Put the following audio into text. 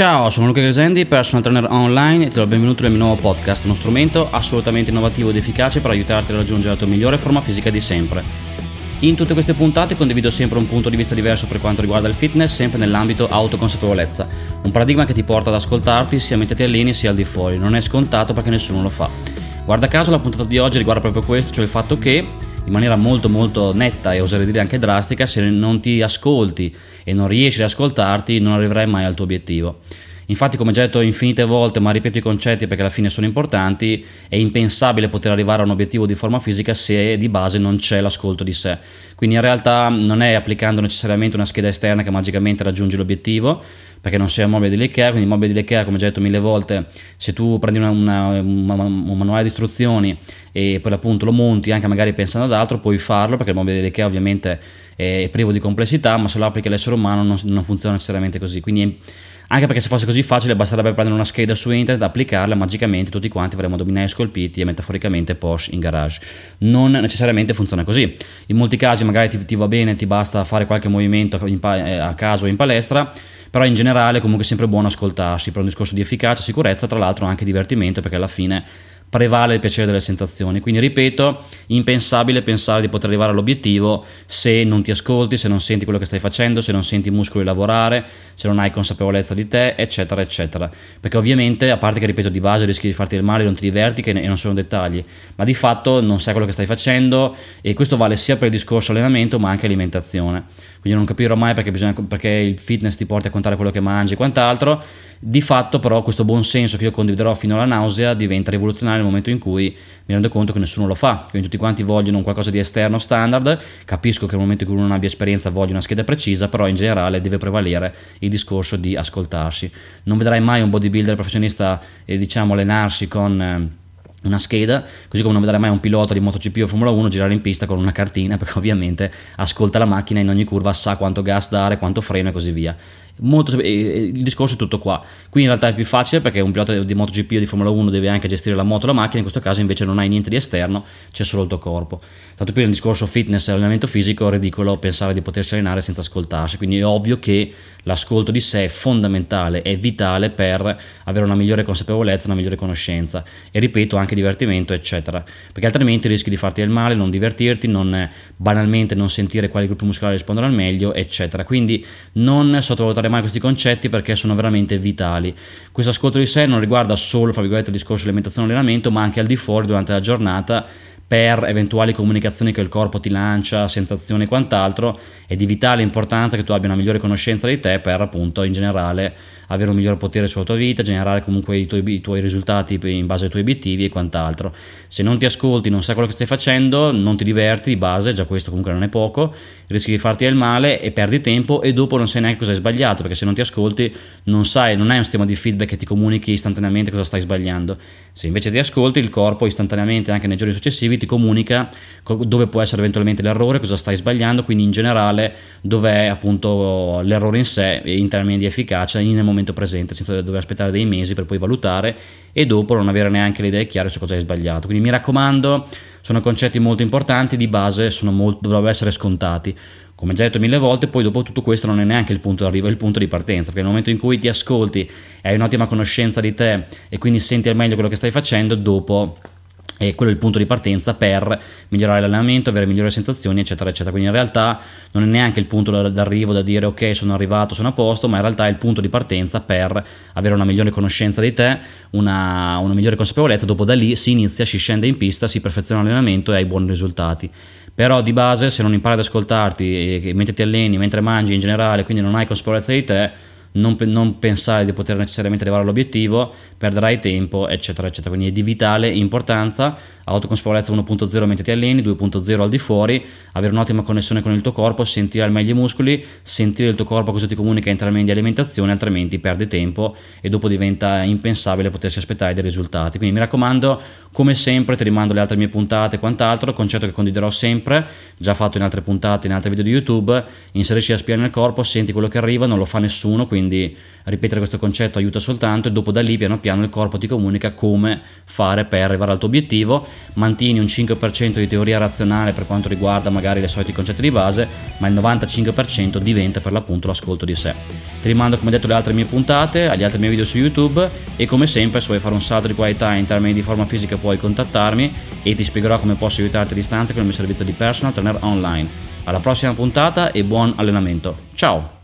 Ciao, sono Luca Gresendi, personal trainer online e ti do il benvenuto nel mio nuovo podcast, uno strumento assolutamente innovativo ed efficace per aiutarti a raggiungere la tua migliore forma fisica di sempre. In tutte queste puntate condivido sempre un punto di vista diverso per quanto riguarda il fitness, sempre nell'ambito autoconsapevolezza, un paradigma che ti porta ad ascoltarti sia mentre ti alleni sia al di fuori, non è scontato perché nessuno lo fa. Guarda caso la puntata di oggi riguarda proprio questo, cioè il fatto che in maniera molto molto netta e oserei dire anche drastica, se non ti ascolti e non riesci ad ascoltarti non arriverai mai al tuo obiettivo. Infatti, come già detto infinite volte, ma ripeto i concetti perché alla fine sono importanti, è impensabile poter arrivare a un obiettivo di forma fisica se di base non c'è l'ascolto di sé. Quindi in realtà non è applicando necessariamente una scheda esterna che magicamente raggiungi l'obiettivo, perché non sei un mobile dell'IKEA, quindi il mobile dell'IKEA, come già detto mille volte, se tu prendi una, una, un manuale di istruzioni e poi appunto lo monti anche magari pensando ad altro, puoi farlo perché il mobile dell'IKEA ovviamente è privo di complessità, ma se lo applichi all'essere umano non, non funziona necessariamente così. Quindi anche perché se fosse così facile basterebbe prendere una scheda su internet, applicarla magicamente tutti quanti avremmo dominai scolpiti e metaforicamente Porsche in garage. Non necessariamente funziona così. In molti casi magari ti, ti va bene, ti basta fare qualche movimento eh, a caso in palestra, però in generale comunque è sempre buono ascoltarsi per un discorso di efficacia, sicurezza, tra l'altro anche divertimento perché alla fine prevale il piacere delle sensazioni. Quindi ripeto, impensabile pensare di poter arrivare all'obiettivo se non ti ascolti, se non senti quello che stai facendo, se non senti i muscoli lavorare, se non hai consapevolezza di te, eccetera, eccetera. Perché ovviamente, a parte che ripeto di base rischi di farti del male, non ti diverti e non sono dettagli, ma di fatto non sai quello che stai facendo e questo vale sia per il discorso allenamento ma anche alimentazione. Quindi non capirò mai perché, bisogna, perché il fitness ti porta a contare quello che mangi e quant'altro di fatto però questo buon senso che io condividerò fino alla nausea diventa rivoluzionario nel momento in cui mi rendo conto che nessuno lo fa, quindi tutti quanti vogliono un qualcosa di esterno standard, capisco che nel momento in cui uno non abbia esperienza voglia una scheda precisa, però in generale deve prevalere il discorso di ascoltarsi. Non vedrai mai un bodybuilder professionista eh, diciamo allenarsi con... Eh, una scheda, così come non vedrai mai un pilota di MotoGP o Formula 1 girare in pista con una cartina, perché ovviamente ascolta la macchina in ogni curva, sa quanto gas dare, quanto freno e così via molto, il discorso è tutto qua. Qui in realtà è più facile perché un pilota di MotoGP o di Formula 1 deve anche gestire la moto e la macchina, in questo caso invece non hai niente di esterno, c'è solo il tuo corpo. Tanto più nel discorso fitness e allenamento fisico è ridicolo pensare di potersi allenare senza ascoltarsi, quindi è ovvio che l'ascolto di sé è fondamentale, è vitale per avere una migliore consapevolezza, una migliore conoscenza e ripeto anche divertimento eccetera, perché altrimenti rischi di farti del male, non divertirti, non banalmente non sentire quali gruppi muscolari rispondono al meglio eccetera, quindi non sottovalutare mai questi concetti perché sono veramente vitali. Questo ascolto di sé non riguarda solo, fra virgolette, il discorso di alimentazione e allenamento, ma anche al di fuori durante la giornata per eventuali comunicazioni che il corpo ti lancia, sensazioni e quant'altro, è di vitale importanza che tu abbia una migliore conoscenza di te per appunto in generale avere un miglior potere sulla tua vita, generare comunque i tuoi, i tuoi, risultati in base ai tuoi obiettivi e quant'altro. Se non ti ascolti, non sai quello che stai facendo, non ti diverti di base, già questo comunque non è poco, rischi di farti del male e perdi tempo e dopo non sai neanche cosa hai sbagliato, perché se non ti ascolti non sai, non hai un sistema di feedback che ti comunichi istantaneamente cosa stai sbagliando. Se invece ti ascolti, il corpo istantaneamente, anche nei giorni successivi, ti comunica dove può essere eventualmente l'errore, cosa stai sbagliando, quindi in generale dov'è appunto l'errore in sé in termini di efficacia nel momento presente senza dover aspettare dei mesi per poi valutare e dopo non avere neanche le idee chiare su cosa hai sbagliato. Quindi mi raccomando, sono concetti molto importanti, di base molto, dovrebbero essere scontati. Come già detto mille volte, poi dopo tutto questo non è neanche il punto d'arrivo, è il punto di partenza, perché nel momento in cui ti ascolti e hai un'ottima conoscenza di te e quindi senti al meglio quello che stai facendo, dopo e quello è il punto di partenza per migliorare l'allenamento, avere migliori sensazioni, eccetera, eccetera. Quindi in realtà non è neanche il punto d'arrivo da dire ok, sono arrivato, sono a posto, ma in realtà è il punto di partenza per avere una migliore conoscenza di te, una, una migliore consapevolezza. Dopo da lì si inizia, si scende in pista, si perfeziona l'allenamento e hai buoni risultati. Però di base, se non impari ad ascoltarti mentre ti alleni, mentre mangi in generale, quindi non hai consapevolezza di te, non, non, pensare di poter necessariamente arrivare all'obiettivo, perderai tempo, eccetera, eccetera. Quindi è di vitale importanza autoconsapevolezza 1.0 mentre ti alleni, 2.0 al di fuori, avere un'ottima connessione con il tuo corpo, sentire al meglio i muscoli, sentire il tuo corpo cosa ti comunica in termini di alimentazione, altrimenti perdi tempo e dopo diventa impensabile potersi aspettare dei risultati. Quindi mi raccomando, come sempre ti rimando le altre mie puntate e quant'altro, concetto che condividerò sempre, già fatto in altre puntate, in altri video di YouTube, inserisci la spia nel corpo, senti quello che arriva, non lo fa nessuno, quindi quindi ripetere questo concetto aiuta soltanto e dopo da lì piano piano il corpo ti comunica come fare per arrivare al tuo obiettivo, mantieni un 5% di teoria razionale per quanto riguarda magari i soliti concetti di base, ma il 95% diventa per l'appunto l'ascolto di sé. Ti rimando come detto alle altre mie puntate, agli altri miei video su YouTube e come sempre se vuoi fare un salto di qualità in termini di forma fisica puoi contattarmi e ti spiegherò come posso aiutarti a distanza con il mio servizio di personal trainer online. Alla prossima puntata e buon allenamento. Ciao!